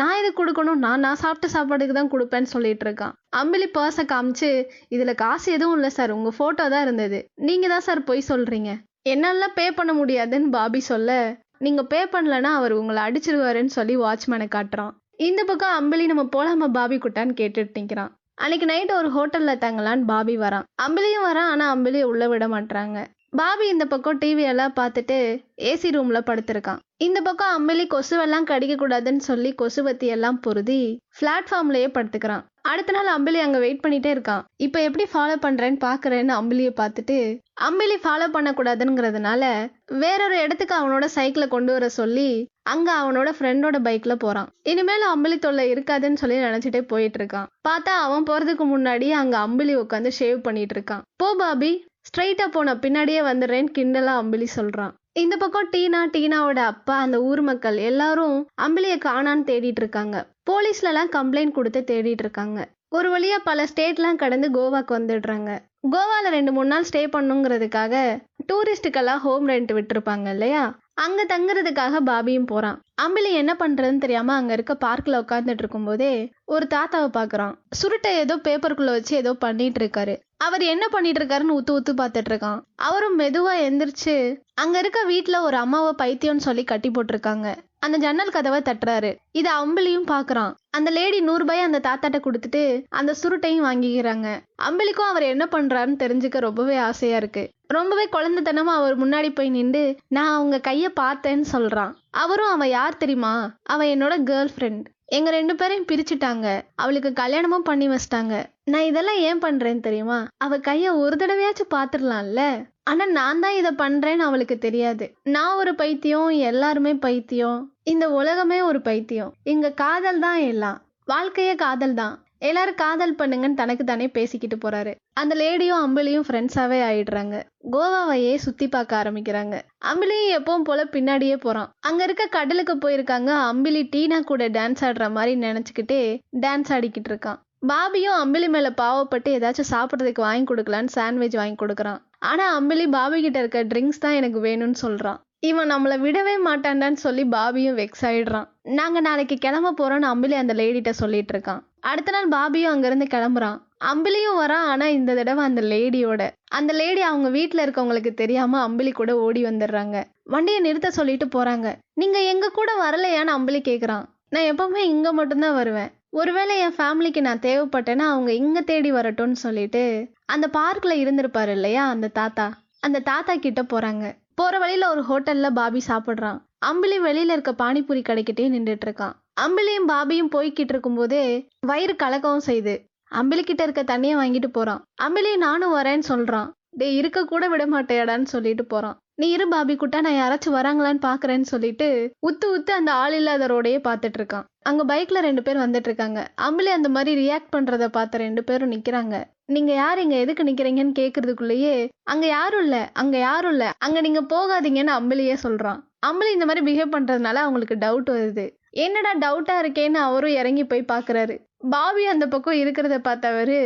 நான் எது கொடுக்கணும்? நான் நான் சாப்பிட்ட சாப்பாடுக்கு தான் கொடுப்பேன்னு சொல்லிட்டு இருக்கான் அம்பிலி பர்ஸை காமிச்சு இதுல காசு எதுவும் இல்லை சார் உங்க போட்டோ தான் இருந்தது. நீங்க தான் சார் பொய் சொல்றீங்க. என்னால பே பண்ண முடியாதுன்னு பாபி சொல்ல நீங்கள் பே பண்ணலன்னா அவர் உங்களை அடிச்சிருவாருன்னு சொல்லி வாட்ச்மேனை காட்டுறான். இந்த பக்கம் அம்பலி நம்ம போலாமா பாபி குட்டான்னு கேட்டுட்டு நிற்கிறான் அன்னைக்கு நைட்டு ஒரு ஹோட்டலில் தங்கலான்னு பாபி வரான். அம்பலியும் வரான் ஆனால் அம்பலியை உள்ளே விட மாட்டுறாங்க பாபி இந்த பக்கம் டிவி எல்லாம் பார்த்துட்டு ஏசி ரூமில் படுத்திருக்கான். இந்த பக்கம் அம்பலி கொசுவெல்லாம் கடிக்கக்கூடாதுன்னு சொல்லி கொசுவத்தி எல்லாம் பொருதி பிளாட்ஃபார்ம்லயே படுத்துக்கிறான். அடுத்த நாள் அம்பிலி அங்க வெயிட் பண்ணிட்டே இருக்கான். இப்போ எப்படி ஃபாலோ பண்றேன்னு பாக்குறேன்னு அம்பிலியை பார்த்துட்டு அம்பிலி ஃபாலோ பண்ணக்கூடாதுங்கிறதுனால வேறொரு இடத்துக்கு அவனோட சைக்கிளை கொண்டு வர சொல்லி அங்க அவனோட ஃப்ரெண்டோட பைக்ல போறான். இனிமேல் அம்பிலி தொல்லை இருக்காதுன்னு சொல்லி நினைச்சிட்டே போயிட்டு இருக்கான். பார்த்தா அவன் போறதுக்கு முன்னாடி அங்க அம்பிலி உட்காந்து ஷேவ் பண்ணிட்டு இருக்கான். போ பாபி ஸ்ட்ரைட்டா போன பின்னாடியே வந்துடுறேன்னு கிண்டலா அம்பிலி சொல்றான். இந்த பக்கம் டீனா டீனாவோட அப்பா அந்த ஊர் மக்கள் எல்லாரும் அம்பிலியை காணான்னு தேடிட்டு இருக்காங்க. போலீஸ்லலாம் கம்ப்ளைண்ட் கொடுத்து தேடிட்டு இருக்காங்க ஒரு வழியாக பல ஸ்டேட்லாம் கடந்து கோவாக்கு வந்துடுறாங்க. கோவாவில் ரெண்டு மூணு நாள் ஸ்டே பண்ணுங்கிறதுக்காக டூரிஸ்ட்டுக்கெல்லாம் ஹோம் ரெண்ட் விட்டுருப்பாங்க இல்லையா? அங்கே தங்குறதுக்காக பாபியும் போகிறான் அம்பிலி என்ன பண்ணுறதுன்னு தெரியாமல் அங்கே இருக்க பார்க்கில் உட்காந்துட்டு இருக்கும்போதே ஒரு தாத்தாவை பார்க்குறான். சுருட்டை ஏதோ பேப்பருக்குள்ளே வச்சு ஏதோ பண்ணிட்டு இருக்காரு அவர் என்ன பண்ணிட்டு இருக்காருன்னு உத்து உத்து பார்த்துட்டு இருக்கான் அவரும் மெதுவாக எந்திரிச்சு அங்கே இருக்க வீட்டில் ஒரு அம்மாவை பைத்தியம்னு சொல்லி கட்டி போட்டிருக்காங்க. அந்த ஜன்னல் கதவை தட்டுறாரு. இதை அம்பிலியும் பாக்குறான் அந்த லேடி நூறு அந்த தாத்தாட்ட கொடுத்துட்டு அந்த சுருட்டையும் வாங்கிக்கிறாங்க. அம்பிலிக்கும் அவர் என்ன பண்றாருன்னு தெரிஞ்சுக்க ரொம்பவே ஆசையா இருக்கு. ரொம்பவே குழந்தைத்தனமா அவர் முன்னாடி போய் நின்று நான் அவங்க கைய பார்த்தேன்னு சொல்றான். அவரும் அவ யார் தெரியுமா? அவ என்னோட கேர்ள் ஃப்ரெண்ட் எங்க ரெண்டு பேரையும் பிரிச்சுட்டாங்க. அவளுக்கு கல்யாணமும் பண்ணி வச்சிட்டாங்க. நான் இதெல்லாம் ஏன் பண்றேன்னு தெரியுமா? அவ கைய ஒரு தடவையாச்சும் பாத்துடலாம்ல ஆனா நான் தான் இதை பண்றேன்னு அவளுக்கு தெரியாது. நான் ஒரு பைத்தியம் எல்லாருமே பைத்தியம். இந்த உலகமே ஒரு பைத்தியம். இங்க காதல் தான் எல்லாம். வாழ்க்கையே காதல் தான். எல்லாரும் காதல் பண்ணுங்கன்னு தனக்கு தானே பேசிக்கிட்டு போறாரு. அந்த லேடியும் அம்பிளியும் ஃப்ரெண்ட்ஸாவே ஆயிடுறாங்க. கோவாவையே சுத்தி பார்க்க ஆரம்பிக்கிறாங்க. அம்பிளியும் எப்பவும் போல பின்னாடியே போறான். அங்க இருக்க கடலுக்கு போயிருக்காங்க. அம்பிலி டீனா கூட டான்ஸ் ஆடுற மாதிரி நினைச்சுக்கிட்டே டான்ஸ் ஆடிக்கிட்டு இருக்கான். பாபியும் அம்பிலி மேல பாவப்பட்டு ஏதாச்சும் சாப்பிட்றதுக்கு வாங்கி கொடுக்கலான்னு சாண்ட்விச் வாங்கி கொடுக்குறான். ஆனா அம்பிலி பாபி கிட்ட இருக்க ட்ரிங்க்ஸ் தான் எனக்கு வேணும்னு சொல்றான். இவன் நம்மள விடவே மாட்டான்டான்னு சொல்லி பாபியும் வெக்ஸ் ஆயிடுறான். நாங்க நாளைக்கு கிளம்ப போறோம்னு அம்பிலி அந்த லேடிட்ட சொல்லிட்டு இருக்கான். அடுத்த நாள் பாபியும் அங்கிருந்து கிளம்புறான். அம்பிலியும் வரான் ஆனா இந்த தடவை அந்த லேடியோட அந்த லேடி அவங்க வீட்டில் இருக்கவங்களுக்கு தெரியாம அம்பிலி கூட ஓடி வந்துடுறாங்க. வண்டியை நிறுத்த சொல்லிட்டு போறாங்க. நீங்க எங்க கூட வரலையான்னு அம்பிலி கேக்குறான். நான் எப்பவுமே இங்க மட்டும்தான் வருவேன். ஒருவேளை என் ஃபேமிலிக்கு நான் தேவைப்பட்டேன்னா அவங்க இங்க தேடி வரட்டும்னு சொல்லிட்டு அந்த பார்க்ல இருந்திருப்பாரு இல்லையா அந்த தாத்தா? அந்த தாத்தா கிட்ட போறாங்க. போற வழியில ஒரு ஹோட்டல்ல பாபி சாப்பிடுறான். அம்பிளி வெளியில இருக்க பானிபூரி கடைக்கிட்டே நின்றுட்டு இருக்கான். அம்பிளியும் பாபியும் போய்கிட்டு இருக்கும்போதே வயிறு கலக்கவும் செய்யுது. அம்பிளி கிட்ட இருக்க தண்ணியை வாங்கிட்டு போறான். அம்பிளி நானும் வரேன்னு சொல்றான். டேய் இருக்க கூட விட மாட்டேடான்னு சொல்லிட்டு போறான். நீ இரு பாபி குட்டா நான் யாராச்சும் வராங்களான்னு பாக்குறேன்னு சொல்லிட்டு உத்து உத்து அந்த ஆள் இல்லாத ரோடையே பாத்துட்டு இருக்கான் அங்க பைக்ல ரெண்டு பேர் வந்துட்டு இருக்காங்க அம்பிலி அந்த மாதிரி ரியாக்ட் பண்றத பார்த்த ரெண்டு பேரும் நிக்கிறாங்க. நீங்க யார் இங்க எதுக்கு நிக்கிறீங்கன்னு கேக்குறதுக்குள்ளேயே அங்க யாரும் இல்ல அங்க யாரும் இல்ல அங்க நீங்க போகாதீங்கன்னு அம்பிலியே சொல்றான். அம்பிலி இந்த மாதிரி பிஹேவ் பண்றதுனால அவங்களுக்கு டவுட் வருது. என்னடா டவுட்டா இருக்கேன்னு அவரும் இறங்கி போய் பாக்குறாரு. பாபி அந்த பக்கம் இருக்கிறத பார்த்தவரு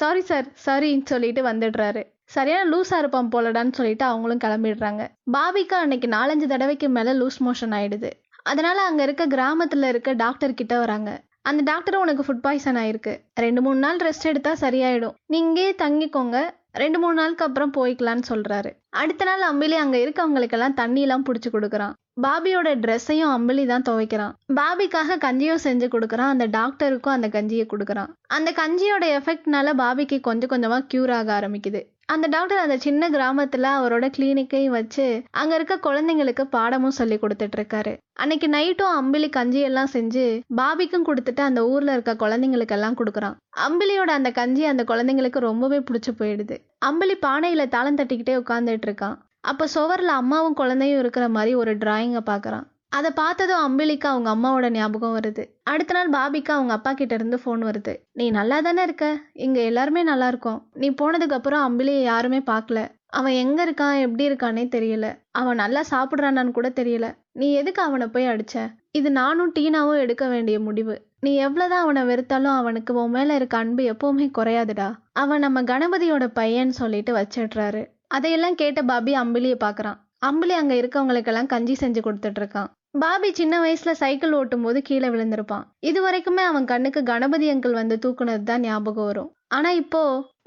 சாரி சார் சாரின்னு சொல்லிட்டு வந்துடுறாரு. சரியான லூஸாக இருப்பான் போலடான்னு சொல்லிட்டு அவங்களும் கிளம்பிடுறாங்க. பாபிக்கு அன்னைக்கு நாலஞ்சு தடவைக்கு மேலே லூஸ் மோஷன் ஆயிடுது. அதனால அங்கே இருக்க கிராமத்தில் இருக்க டாக்டர் கிட்ட வராங்க. அந்த டாக்டர் உனக்கு ஃபுட் பாய்சன் ஆயிருக்கு. ரெண்டு மூணு நாள் ரெஸ்ட் எடுத்தா சரியாயிடும். நீங்கே தங்கிக்கோங்க. ரெண்டு மூணு நாளுக்கு அப்புறம் போய்க்கலான்னு சொல்றாரு. அடுத்த நாள் அம்பிலி அங்க இருக்கவங்களுக்கெல்லாம் தண்ணி எல்லாம் பிடிச்சி கொடுக்குறான். பாபியோட ட்ரெஸ்ஸையும் அம்பிலி தான் துவைக்கிறான். பாபிக்காக கஞ்சியும் செஞ்சு கொடுக்குறான். அந்த டாக்டருக்கும் அந்த கஞ்சியை கொடுக்குறான். அந்த கஞ்சியோட எஃபெக்ட்னால பாபிக்கு கொஞ்சம் கொஞ்சமா கியூர் ஆக ஆரம்பிக்குது. அந்த டாக்டர் அந்த சின்ன கிராமத்துல அவரோட கிளினிக்கையும் வச்சு அங்க இருக்க குழந்தைங்களுக்கு பாடமும் சொல்லி கொடுத்துட்டு இருக்காரு. அன்னைக்கு நைட்டும் அம்பிலி கஞ்சியெல்லாம் செஞ்சு பாபிக்கும் கொடுத்துட்டு அந்த ஊர்ல இருக்க குழந்தைங்களுக்கு எல்லாம் கொடுக்குறான். அம்பிலியோட அந்த கஞ்சி அந்த குழந்தைங்களுக்கு ரொம்பவே பிடிச்சு போயிடுது. அம்பிலி பானையில தாளம் தட்டிக்கிட்டே உட்காந்துட்டு இருக்கான். அப்ப சுவர்ல அம்மாவும் குழந்தையும் இருக்கிற மாதிரி ஒரு டிராயிங்கை பாக்குறான். அதை பார்த்ததும் அம்பிலிக்கு அவங்க அம்மாவோட ஞாபகம் வருது. அடுத்த நாள் பாபிக்கு அவங்க அப்பா கிட்ட இருந்து ஃபோன் வருது. நீ நல்லா தானே இருக்க? இங்க எல்லாருமே நல்லா இருக்கோம். நீ போனதுக்கு அப்புறம் அம்பிலியை யாருமே பார்க்கல. அவன் எங்க இருக்கான்? எப்படி இருக்கானே தெரியல. அவன் நல்லா சாப்பிட்றானான்னு கூட தெரியல. நீ எதுக்கு அவனை போய் அடிச்ச? இது நானும் டீனாவும் எடுக்க வேண்டிய முடிவு. நீ எவ்வளவுதான் அவனை வெறுத்தாலும் அவனுக்கு உன் மேல இருக்க அன்பு எப்பவுமே குறையாதுடா. அவன் நம்ம கணபதியோட பையன் சொல்லிட்டு வச்சிடுறாரு. அதையெல்லாம் கேட்ட பாபி அம்பிலியை பார்க்குறான். அம்பிலி அங்க இருக்கவங்களுக்கெல்லாம் கஞ்சி செஞ்சு கொடுத்துட்டு இருக்கான். பாபி சின்ன வயசுல சைக்கிள் ஓட்டும் போது கீழே விழுந்திருப்பான். இது வரைக்குமே அவன் கண்ணுக்கு கணபதி அங்கிள் வந்து தூக்குனது தான் ஞாபகம் வரும். ஆனா இப்போ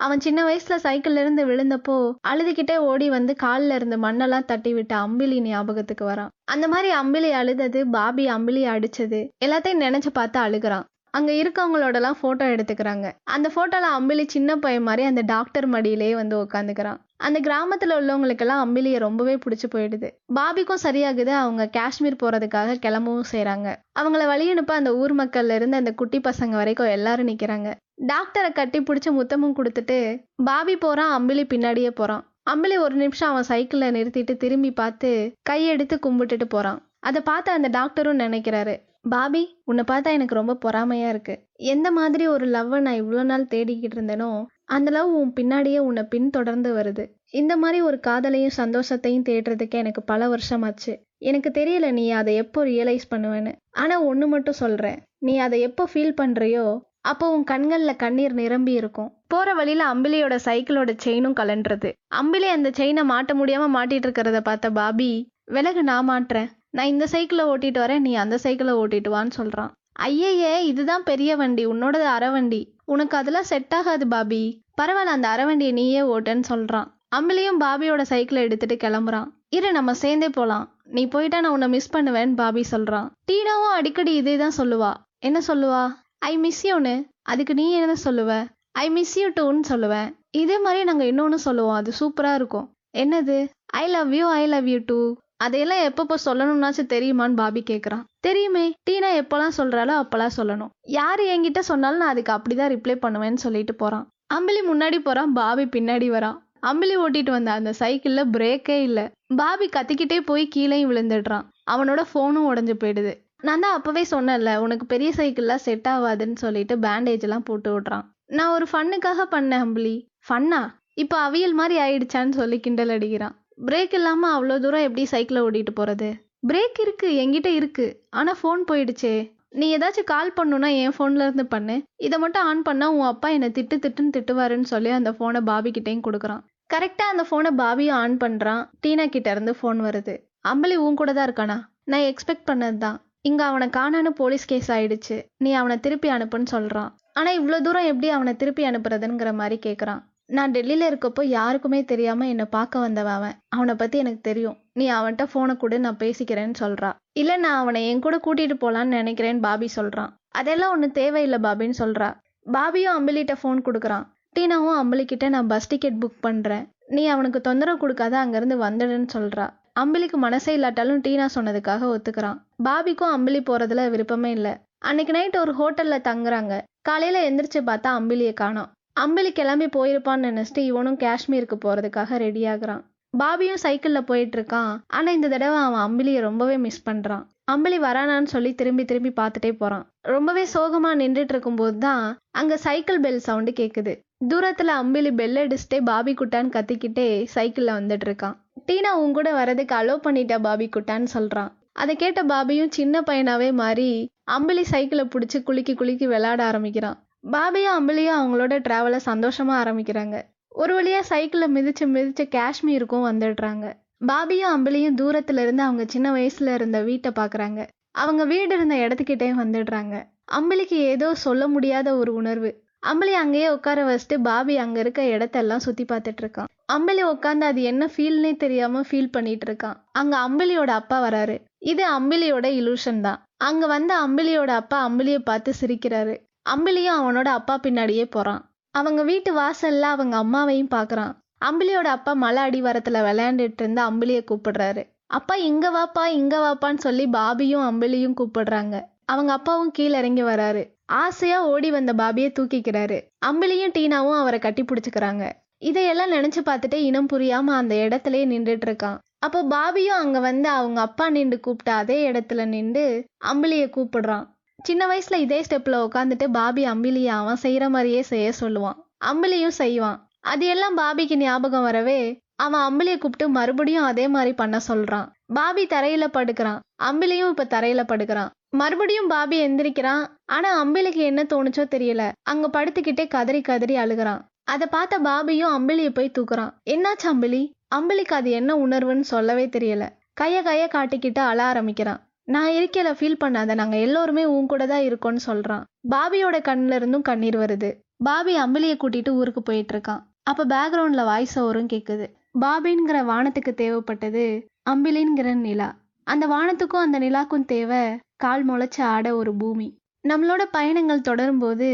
அவன் சின்ன வயசுல சைக்கிள்ல இருந்து விழுந்தப்போ அழுதுகிட்டே ஓடி வந்து காலில் இருந்து மண்ணெல்லாம் தட்டி விட்ட அம்பிலி ஞாபகத்துக்கு வரான். அந்த மாதிரி அம்பிலி அழுதது பாபி அம்பிலி அடிச்சது எல்லாத்தையும் நினைச்சு பார்த்து அழுகுறான். அங்கே இருக்கவங்களோடலாம் ஃபோட்டோ எடுத்துக்கிறாங்க. அந்த ஃபோட்டோவில் அம்பிலி சின்ன பையன் மாதிரி அந்த டாக்டர் மடியிலேயே வந்து உட்காந்துக்கிறான் அந்த கிராமத்தில் உள்ளவங்களுக்கெல்லாம் அம்பிலியை ரொம்பவே பிடிச்சி போயிடுது. பாபிக்கும் சரியாகுது அவங்க காஷ்மீர் போகிறதுக்காக கிளம்பவும் செய்கிறாங்க அவங்கள வழியனுப்ப அந்த ஊர் மக்கள்ல இருந்து அந்த குட்டி பசங்க வரைக்கும் எல்லாரும் நிற்கிறாங்க டாக்டரை கட்டி பிடிச்சி முத்தமும் கொடுத்துட்டு பாபி போகிறான் அம்பிலி பின்னாடியே போகிறான் அம்பிலி ஒரு நிமிஷம் அவன் சைக்கிளில் நிறுத்திட்டு திரும்பி பார்த்து கையெடுத்து கும்பிட்டுட்டு போகிறான் அதை பார்த்து அந்த டாக்டரும் நினைக்கிறாரு பாபி உன்னை பார்த்தா எனக்கு ரொம்ப பொறாமையா இருக்கு. எந்த மாதிரி ஒரு லவ்வை நான் இவ்வளோ நாள் தேடிக்கிட்டு இருந்தேனோ அந்த லவ் உன் பின்னாடியே உன்னை பின்தொடர்ந்து வருது. இந்த மாதிரி ஒரு காதலையும் சந்தோஷத்தையும் தேடுறதுக்கு எனக்கு பல வருஷமாச்சு. எனக்கு தெரியல நீ அதை எப்போ ரியலைஸ் பண்ணுவேன்னு. ஆனால் ஒன்று மட்டும் சொல்கிறேன் நீ அதை எப்போ ஃபீல் பண்ணுறியோ அப்போ உன் கண்களில் கண்ணீர் நிரம்பி இருக்கும். போகிற வழியில் அம்பிலியோட சைக்கிளோட செயினும் கலண்டுறது அம்பிலி அந்த செயினை மாட்ட முடியாமல் மாட்டிட்டு இருக்கிறத பார்த்த பாபி விலகு நான் மாட்டுறேன். நான் இந்த சைக்கிளை ஓட்டிட்டு வரேன் நீ அந்த சைக்கிளை ஓட்டிட்டு வான்னு சொல்கிறான் ஐயையே இதுதான் பெரிய வண்டி உன்னோடது அரை வண்டி. உனக்கு அதெல்லாம் செட் ஆகாது பாபி. பரவாயில்ல அந்த அரை வண்டியை நீயே ஓட்டேன்னு சொல்கிறான் அம்பிலியும் பாபியோட சைக்கிளை எடுத்துட்டு கிளம்புறான். இரு நம்ம சேர்ந்தே போகலாம் நீ போயிட்டா நான் உன்னை மிஸ் பண்ணுவேன்னு பாபி சொல்கிறான் டீனாவும் அடிக்கடி இதே தான் சொல்லுவா. என்ன சொல்லுவா? ஐ மிஸ் யூன்னு அதுக்கு நீ என்ன சொல்லுவ? ஐ மிஸ் யூ டூன்னு சொல்லுவேன் இதே மாதிரி நாங்கள் இன்னொன்று சொல்லுவோம். அது சூப்பராக இருக்கும். என்னது? I love you I love you too அதையெல்லாம் எப்பப்போ சொல்லணும்னாச்சும் தெரியுமான்னு பாபி கேட்குறான் தெரியுமே டீனா எப்போல்லாம் சொல்கிறாளோ அப்போல்லாம் சொல்லணும். யார் என்கிட்ட சொன்னாலும் நான் அதுக்கு அப்படிதான் ரிப்ளை பண்ணுவேன்னு சொல்லிட்டு போகிறான் அம்பிலி முன்னாடி போகிறான் பாபி பின்னாடி வரான் அம்பிலி ஓட்டிட்டு வந்த அந்த சைக்கிளில் பிரேக்கே இல்லை. பாபி கத்திக்கிட்டே போய் கீழேயும் விழுந்துடுறான். அவனோட ஃபோனும் உடஞ்சு போயிடுது. நான் தான் அப்போவே சொன்னேன்ல உனக்கு பெரிய சைக்கிள்லாம் செட் ஆகாதுன்னு சொல்லிட்டு பேண்டேஜ் எல்லாம் போட்டு விட்றான். நான் ஒரு ஃபன்னுக்காக பண்ணேன் அம்பிலி. ஃபன்னா? இப்போ அவியல் மாதிரி ஆயிடுச்சான்னு சொல்லி கிண்டல் அடிக்கிறான். பிரேக் இல்லாமல் அவ்வளோ தூரம் எப்படி சைக்கிளை ஓட்டிட்டு போகிறது பிரேக் இருக்கு என்கிட்ட இருக்கு. ஆனால் ஃபோன் போயிடுச்சே. நீ ஏதாச்சும் கால் பண்ணுன்னா என் ஃபோன்ல இருந்து பண்ணு. இதை மட்டும் ஆன் பண்ணா உன் அப்பா என்னை திட்டு திட்டுன்னு திட்டுவாருன்னு சொல்லி அந்த ஃபோனை பாபி கிட்டேயும் கொடுக்குறான். கரெக்டாக அந்த ஃபோனை பாபியும் ஆன் பண்ணுறான் டீனா கிட்ட இருந்து ஃபோன் வருது. அம்பளி உன் கூட தான் இருக்கானா? நான் எக்ஸ்பெக்ட் பண்ணது தான். இங்கே அவனை காணான்னு போலீஸ் கேஸ் ஆயிடுச்சு. நீ அவனை திருப்பி அனுப்புன்னு சொல்கிறான் ஆனால் இவ்வளோ தூரம் எப்படி அவனை திருப்பி அனுப்புறதுங்கிற மாதிரி கேட்குறான் நான் டெல்லியில் இருக்கப்போ யாருக்குமே தெரியாமல் என்னை பார்க்க வந்தவன் அவன். அவனை பற்றி எனக்கு தெரியும். நீ அவன்கிட்ட ஃபோனை கொடு நான் பேசிக்கிறேன்னு சொல்கிறா இல்லை நான் அவனை என் கூட கூட்டிகிட்டு போகலான்னு நினைக்கிறேன்னு பாபி சொல்கிறான் அதெல்லாம் ஒன்றும் தேவையில்லை பாபின்னு சொல்கிறா பாபியும் அம்பளிகிட்ட ஃபோன் கொடுக்குறான். டீனாவும் அம்பளிக்கிட்ட நான் பஸ் டிக்கெட் புக் பண்ணுறேன் நீ அவனுக்கு தொந்தரவு கொடுக்காத அங்கேருந்து வந்துடுன்னு சொல்கிறா அம்பளிக்கு மனசே இல்லாட்டாலும் டீனா சொன்னதுக்காக ஒத்துக்கிறான். பாபிக்கும் அம்பளி போகிறதுல விருப்பமே இல்லை. அன்னைக்கு நைட் ஒரு ஹோட்டலில் தங்குறாங்க. காலையில் எந்திரிச்சு பார்த்தா அம்பிலியை காணோம். அம்பலி கிளம்பி போயிருப்பான்னு நினச்சிட்டு இவனும் காஷ்மீருக்கு போகிறதுக்காக ரெடி ஆகுறான். பாபியும் சைக்கிளில் போயிட்டு இருக்கான் ஆனால் இந்த தடவை அவன் அம்பிலியை ரொம்பவே மிஸ் பண்ணுறான் அம்பலி வரானான்னு சொல்லி திரும்பி திரும்பி பார்த்துட்டே போகிறான் ரொம்பவே சோகமாக நின்றுட்டு இருக்கும்போது தான் அங்கே சைக்கிள் பெல் சவுண்டு கேட்குது தூரத்தில் அம்பிலி பெல் அடிச்சுட்டே பாபி குட்டான்னு கத்திக்கிட்டே சைக்கிளில் வந்துட்டு இருக்கான். டீனா உன் கூட வரதுக்கு அலோவ் பண்ணிட்டா பாபி குட்டான்னு சொல்கிறான் அதை கேட்ட பாபியும் சின்ன பையனாவே மாறி அம்பிலி சைக்கிளை பிடிச்சி குலுக்கி குலுக்கி விளையாட ஆரம்பிக்கிறான். பாபியும் அம்பிலியும் அவங்களோட ட்ராவலை சந்தோஷமாக ஆரம்பிக்கிறாங்க. ஒரு வழியாக சைக்கிளை மிதிச்சு மிதிச்சு காஷ்மீருக்கும் வந்துடுறாங்க. பாபியும் அம்பலியும் தூரத்துல இருந்து அவங்க சின்ன வயசுல இருந்த வீட்டை பார்க்குறாங்க. அவங்க வீடு இருந்த இடத்துக்கிட்டே வந்துடுறாங்க. அம்பலிக்கு ஏதோ சொல்ல முடியாத ஒரு உணர்வு. அம்பளி அங்கேயே உட்கார வச்சுட்டு பாபி அங்கே இருக்க இடத்தெல்லாம் சுற்றி பார்த்துட்டு இருக்கான். அம்பளி உட்காந்து அது என்ன ஃபீல்னே தெரியாம ஃபீல் பண்ணிட்டு இருக்கான். அங்கே அம்பிலியோட அப்பா வராரு. இது அம்பளியோட இலூஷன் தான். அங்கே வந்த அம்பிலியோட அப்பா அம்பளியை பார்த்து சிரிக்கிறாரு. அம்பிலியும் அவனோட அப்பா பின்னாடியே போறான். அவங்க வீட்டு வாசல்ல அவங்க அம்மாவையும் பாக்குறான். அம்பிலியோட அப்பா மலை அடிவாரத்துல விளையாண்டுட்டு இருந்த அம்பிலிய கூப்பிடுறாரு. அப்பா இங்க வாப்பா இங்க வாப்பான்னு சொல்லி பாபியும் அம்பிலியும் கூப்பிடுறாங்க. அவங்க அப்பாவும் கீழே இறங்கி வராரு. ஆசையா ஓடி வந்த பாபியை தூக்கிக்கிறாரு. அம்பிலியும் டீனாவும் அவரை கட்டி பிடிச்சுக்கிறாங்க. இதையெல்லாம் நினைச்சு பார்த்துட்டு இனம் புரியாம அந்த இடத்துலயே நின்றுட்டு இருக்கான். அப்போ பாபியும் அங்க வந்து அவங்க அப்பா நின்று கூப்பிட்ட அதே இடத்துல நின்று அம்பிலிய கூப்பிடுறான். சின்ன வயசுல இதே ஸ்டெப்ல உட்காந்துட்டு பாபி அம்பிலியை அவன் செய்யற மாதிரியே செய்ய சொல்லுவான். அம்பிலியும் செய்வான். அது எல்லாம் பாபிக்கு ஞாபகம் வரவே அவன் அம்பிலியை கூப்பிட்டு மறுபடியும் அதே மாதிரி பண்ண சொல்றான். பாபி தரையில படுக்கிறான். அம்பிலியும் இப்ப தரையில படுக்கிறான். மறுபடியும் பாபி எந்திரிக்கிறான். ஆனா அம்பிலிக்கு என்ன தோணுச்சோ தெரியல. அங்க படுத்துக்கிட்டே கதறி கதறி அழுகிறான். அதை பார்த்த பாபியும் அம்பிலியை போய் தூக்குறான். என்னாச்சு அம்பிலி? அம்பிலிக்கு அது என்ன உணர்வுன்னு சொல்லவே தெரியல. கைய கைய காட்டிக்கிட்டு அழ ஆரம்பிக்கிறான். நான் இருக்கல ஃபீல் பண்ணாத. நாங்க எல்லோருமே உன் கூட தான் இருக்கோம்னு சொல்றான். பாபியோட கண்ணுல இருந்தும் கண்ணீர் வருது. பாபி அம்பிலிய கூட்டிட்டு ஊருக்கு போயிட்டு இருக்கான் அப்ப பேக்ரவுண்ட்ல வாய்ஸ் ஓவரும் கேக்குது. பாபிங்கிற வானத்துக்கு தேவைப்பட்டது அம்பிலிங்கிற நிலா. அந்த வானத்துக்கும் அந்த நிலாக்கும் தேவை கால் முளைச்சு ஆட ஒரு பூமி. நம்மளோட பயணங்கள் தொடரும்போது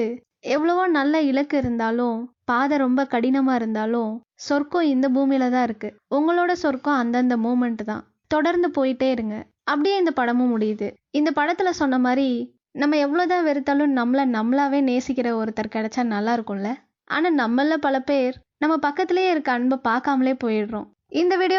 எவ்வளவோ நல்ல இலக்கு இருந்தாலும் பாதை ரொம்ப கடினமா இருந்தாலும் சொர்க்கம் இந்த பூமியில தான் இருக்கு. உங்களோட சொர்க்கம் அந்தந்த மூமெண்ட் தான். தொடர்ந்து போயிட்டே இருங்க. அப்படியே இந்த படமும் முடியுது. இந்த படத்துல சொன்ன மாதிரி நம்ம எவ்வளவுதான் வெறுத்தாலும் நம்மளை நம்மளாவே நேசிக்கிற ஒருத்தர் கிடைச்சா நல்லா இருக்கும்ல? ஆனா நம்மள பல பேர் நம்ம பக்கத்திலேயே இருக்க அன்பை பார்க்காமலே போயிடுறோம். இந்த வீடியோ